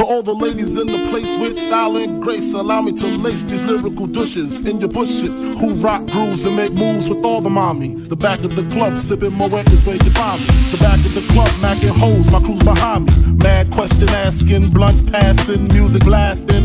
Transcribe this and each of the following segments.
For all the ladies in the place with style and grace, allow me to lace these lyrical douches in your bushes. Who rock grooves and make moves with all the mommies. The back of the club, sipping Moet is where you find me. The back of the club, macking hoes, my crew's behind me. Mad question asking, blunt passing, music lasting.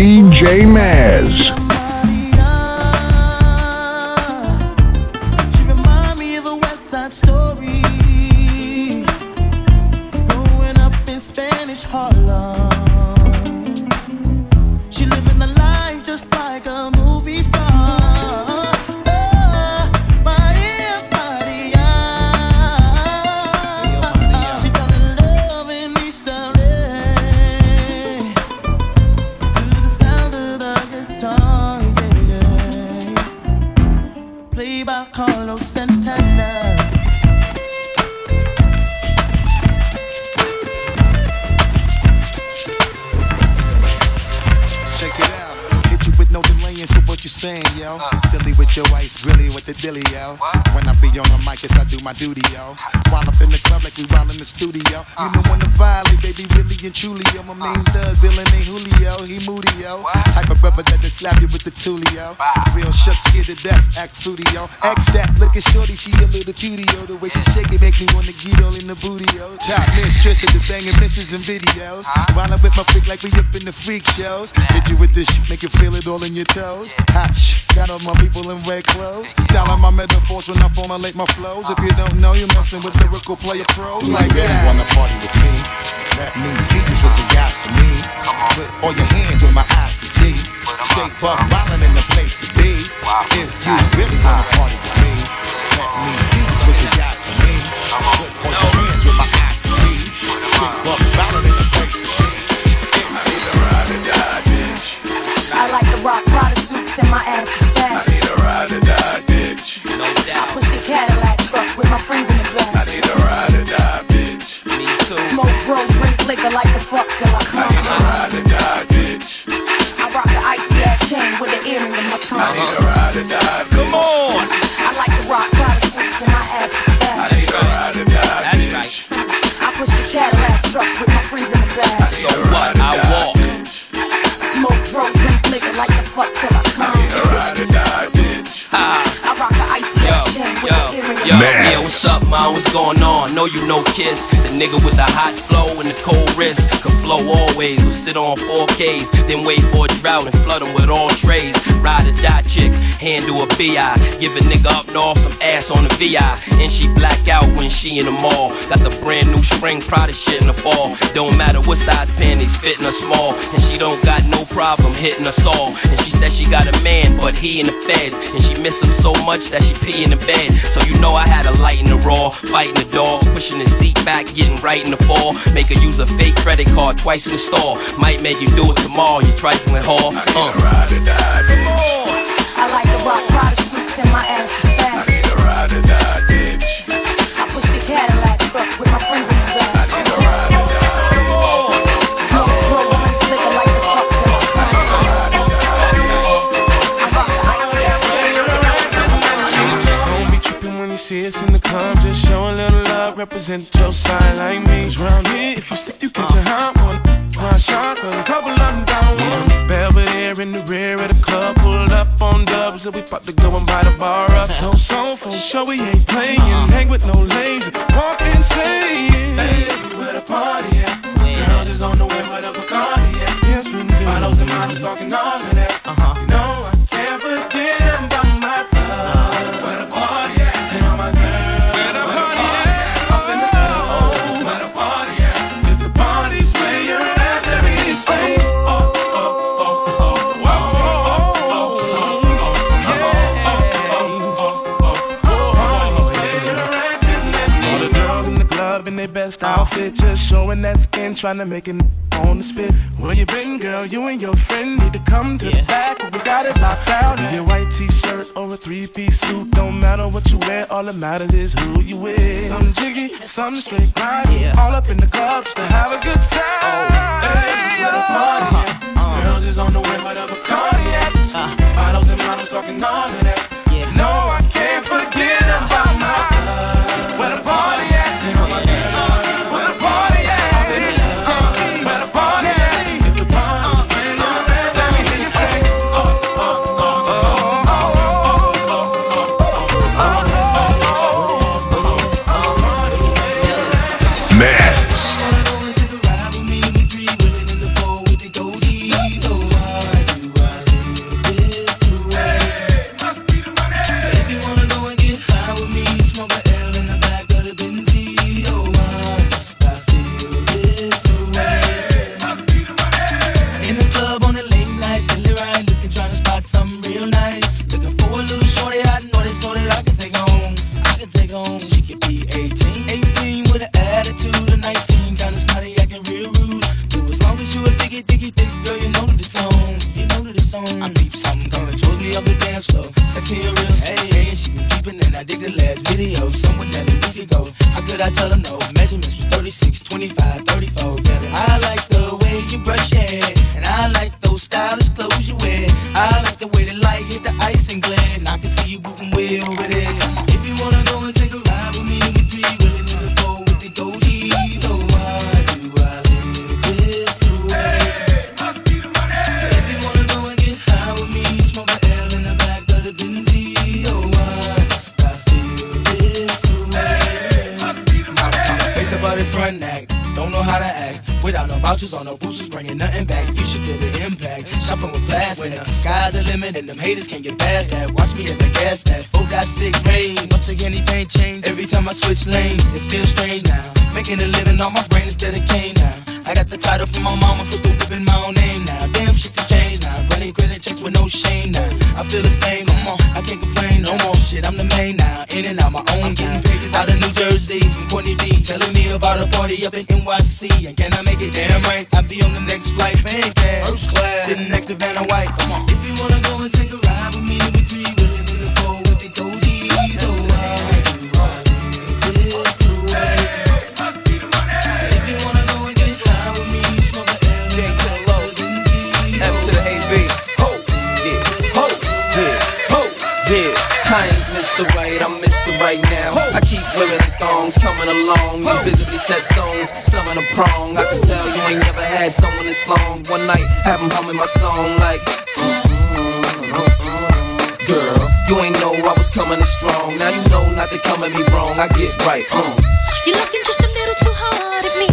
DJ Mazz. My duty, yo. While up in the club like we while in the studio. You know when the violate, baby, really and yo. My main thug, villain ain't Julio, he moody, yo. Type of brother that'll slap you with the tulio. Real shook, scared to death, act fruity, yo. X that, look at shorty, she a little cutie, yo. The way she shake it make me wanna get all in the booty, yo. Top mistress of the banging misses and videos. While I'm with my freak like we up in the freak shows. Hit you with this shit, make you feel it all in your toes. Hot got all my people in red clothes. Telling my metaphors when I formulate my flows. If you don't know, you're messing with lyrical player pros You like that. wanna party with me? Let me see just what you got for me. Put all your hands where my eyes can see. Straight buck wildin' in the place to be. If you really wanna party with me, let me see Yo, yeah, what's up, man? What's going on? Know you know Kiss, the nigga with the hot flow and the cold wrist. Can flow always, will sit on 4Ks, then wait for a drought and flood 'em with all trays. Ride or die chick, handle a BI. Give a nigga up north some ass on the VI. And she black out when she in the mall. Got the brand new spring Prada shit in the fall. Don't matter what size panties, fitting her small. And she don't got no problem hitting us all. And she said she got a man, but he in the feds. And she miss him so much that she pee in the bed. So you know I had a light in the raw, fighting the dogs, pushing the seat back, getting right in the fall. Make her use a fake credit card twice in the store. Might make you do it tomorrow, you trifling whore. Uh. I like the rock Prada suits and my ass represent your side like me. 'Cause round here, if you slip, you catch a hot one. One shot, a couple of them down one. Belvedere in the rear of the club, pulled up on dubs, and we about to go and buy the bar up. So, so, for sure, we ain't playing. Hang with no lames, walk insane. Hey, where the party at? Girls is on the way with a Bacardi at. Yes, we do. Bottles and models talking all of that. Best outfit. just showing that skin, trying to make it on the spit. Where you been, girl? You and your friend need to come to yeah. the back. We got it locked down. In your white t-shirt or a three-piece suit, don't matter what you wear. All that matters is who you with. Some jiggy, some straight grind. Yeah. All up in the clubs to have a good time. Oh. Hey, the party at? Uh, Girls is on the way, but I'm a cardiac. Uh, Bottles and models talking all of that. vouchers on no boosters, bringing nothing back. You should feel the impact. Shopping with blast when the sky's the limit and them haters can't get past that. Watch me as I gas that. Oh, got six rain. Must have anything changed every time I switch lanes. It feels strange now. Making a living on my brain instead of cane now. I got the title from my mama, put the whip in my own name now. Damn shit to change now. Running credit checks with no shame now. I feel the fame, come on, I can't complain no more. Shit, I'm the main now. In and out my own game. Out of New Jersey, from Courtney B. Telling about a party up in NYC. And can I make it damn right? I'll be on the next flight, man. First class. Sitting next to Vanna White. Come on. If you wanna go into right now. I keep women in thongs coming along. You visibly set stones, some in a prong. I can tell you ain't never had someone this long. One night, have them humming my song like. Mm-hmm, girl, you ain't know I was coming strong. Now you know not to come at me wrong. I get right. Uh. You're looking just a little too hard at me.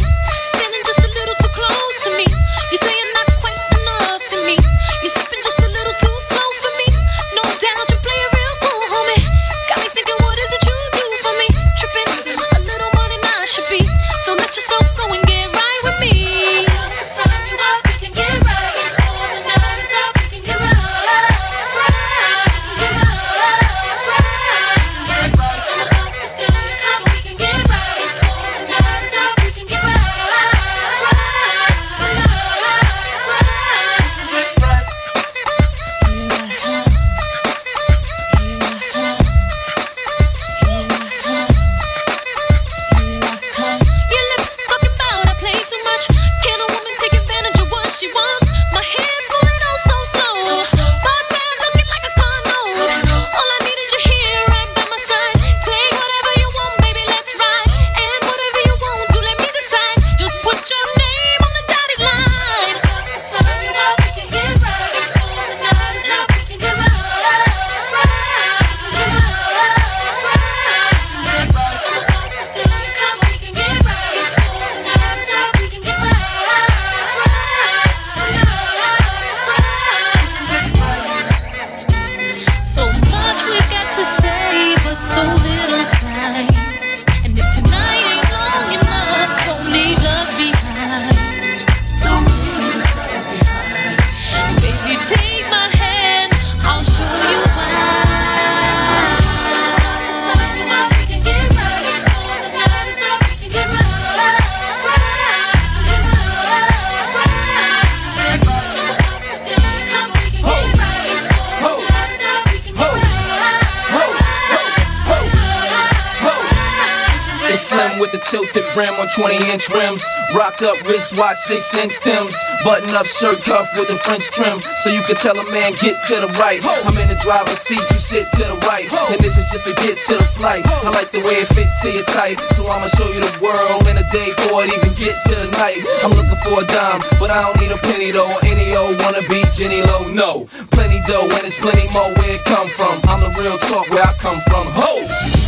On 20 inch rims. Rock up wristwatch, 6 inch Tims. Button up shirt cuff with the French trim. So you can tell a man, get to the right. I'm in the driver's seat, you sit to the right. And this is just to get to the flight. I like the way it fit to your type. So I'ma show you the world in a day before it even get to the night. I'm looking for a dime, but I don't need a penny though. Any old wanna be Jenny Low, no. Plenty dough and it's plenty more where it come from. I'm the real talk where I come from. Ho!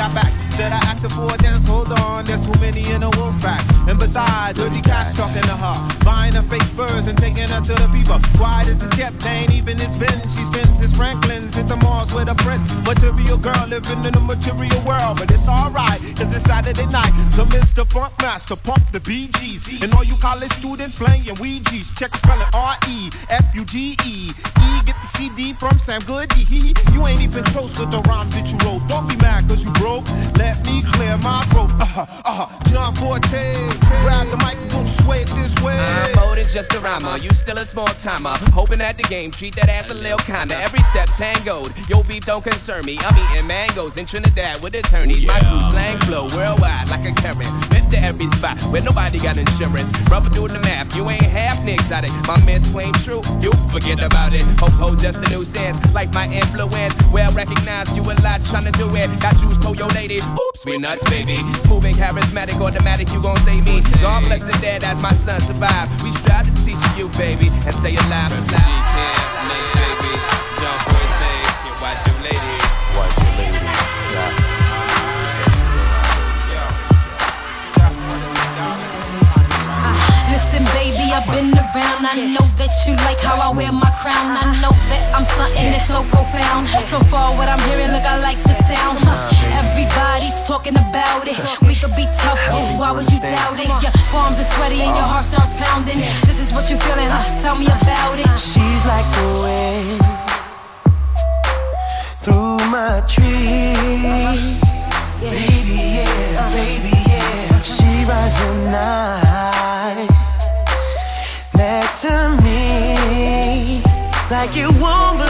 Got back. Said I asked her for a dance, hold on, there's too many in a wolf pack. And besides, dirty cash talking to her, buying her fake furs and taking her to the fever. Quiet as it's kept, ain't even it's been. She spends his Franklin's, hit the malls with her friends. Material girl living in a material world, but it's alright, cause it's Saturday night. So Mr. Funk Master, pump the BGs. And all you college students playing Ouija's, check spelling R E F U G E. E get the CD from Sam Goody. You ain't even close with the rhymes that you wrote. Don't be mad cause you broke. Let me clear my throat. Uh huh, uh huh. John Forte, grab the mic, don't sway it this way. I'm bold as just a rhymer. You still a small timer. Hoping that the game, treat that ass a little kinda. Every step tangoed. Your beef don't concern me. I'm eating mangoes in Trinidad with attorneys. My crew slang flow worldwide like a current. Lift to every spot where nobody got insurance. Rubber doing the math. You ain't half nicks at it. My man's claim true. You forget about it. Hope ho, just a new sense. Like my influence. Well recognized. You a lot trying to do it. Got juice, told your lady. Oops, we nuts, baby. Smooth and charismatic, automatic. You gon' save me. God bless the dead as my son survive. We strive to teach you, baby, and stay alive. alive. baby. I that you like how I wear my crown. I know that I'm something that's so profound. So far, what I'm hearing, look, I like the sound. Everybody's talking about it. We could be tough. Why would you doubt it? Your palms are sweaty and your heart starts pounding. This is what you're feeling, huh? Tell me about it. She's like the wind through my tree. Uh-huh. Baby, yeah, uh-huh. baby, like you won't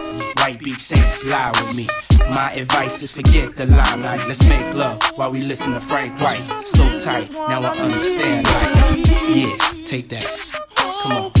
White Beach Sands, lie with me. My advice is forget the limelight. Let's make love while we listen to Frank White. So tight, now I understand. Yeah, take that. Come on.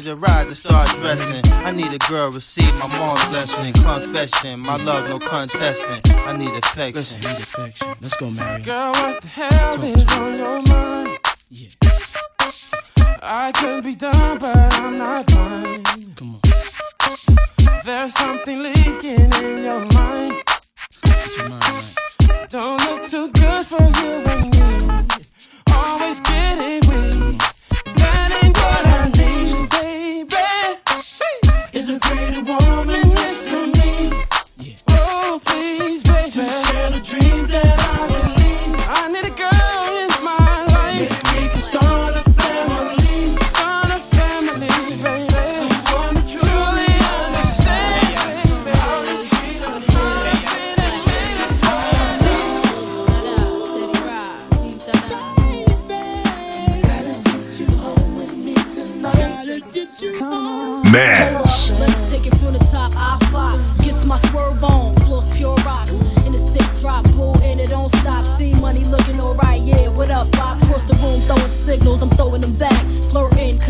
to ride to start dressing. I need a girl receive my mom's blessing. Confession, my love no contesting. I need affection. Listen, need affection. Let's go, Mary. Girl, what the hell Talk is on your mind? Yeah. I could be done, but I'm not blind. Come on. There's something leaking in your mind. Get your mind right. Don't look too good for you and me. Always getting weak. That ain't what I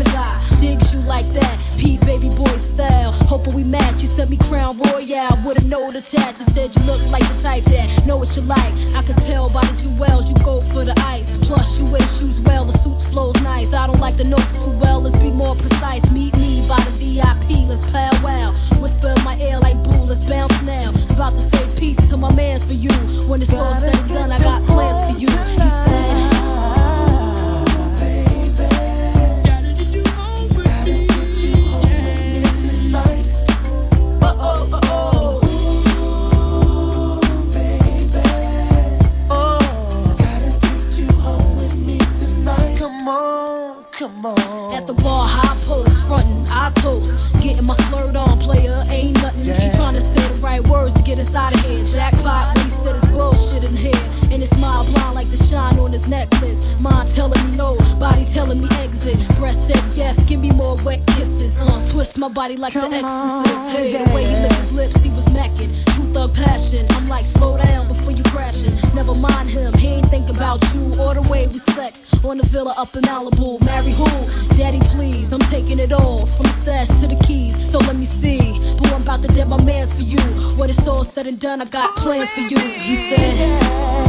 cause I digs you like that. P baby boy style. Hoping we match. You sent me Crown Royal with a note attached. You said you look like the type that know what you like. I could tell by the jewels you go for the ice. Plus you wear shoes well, the suit flows nice. I don't like the notes too well. Let's be more precise. Meet me by the VIP. Let's powwow. Whisper in my ear like boo. Let's bounce now. About to say peace to my mans for you. When it's all said and done, I got plans for you. He said. At the bar, high post, frontin', I toast. Getting my flirt on, player, ain't nothing. He trying to say the right words to get us out of here. Jackpot, said it's bullshit in here. And his smile blind like the shine on his necklace. Mind telling me no, body telling me exit. Breast said yes, give me more wet my body like the exorcist. Hey, the way he licked his lips, he was macking. True thug passion. I'm like, slow down before you crashing. Never mind him, he ain't think about you or the way we sex. On the villa up in Malibu. Marry who? Daddy, please. I'm taking it all from the stash to the keys. So let me see. But I'm about to dead my mans for you. When it's all said and done, I got plans for you. He said.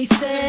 He said,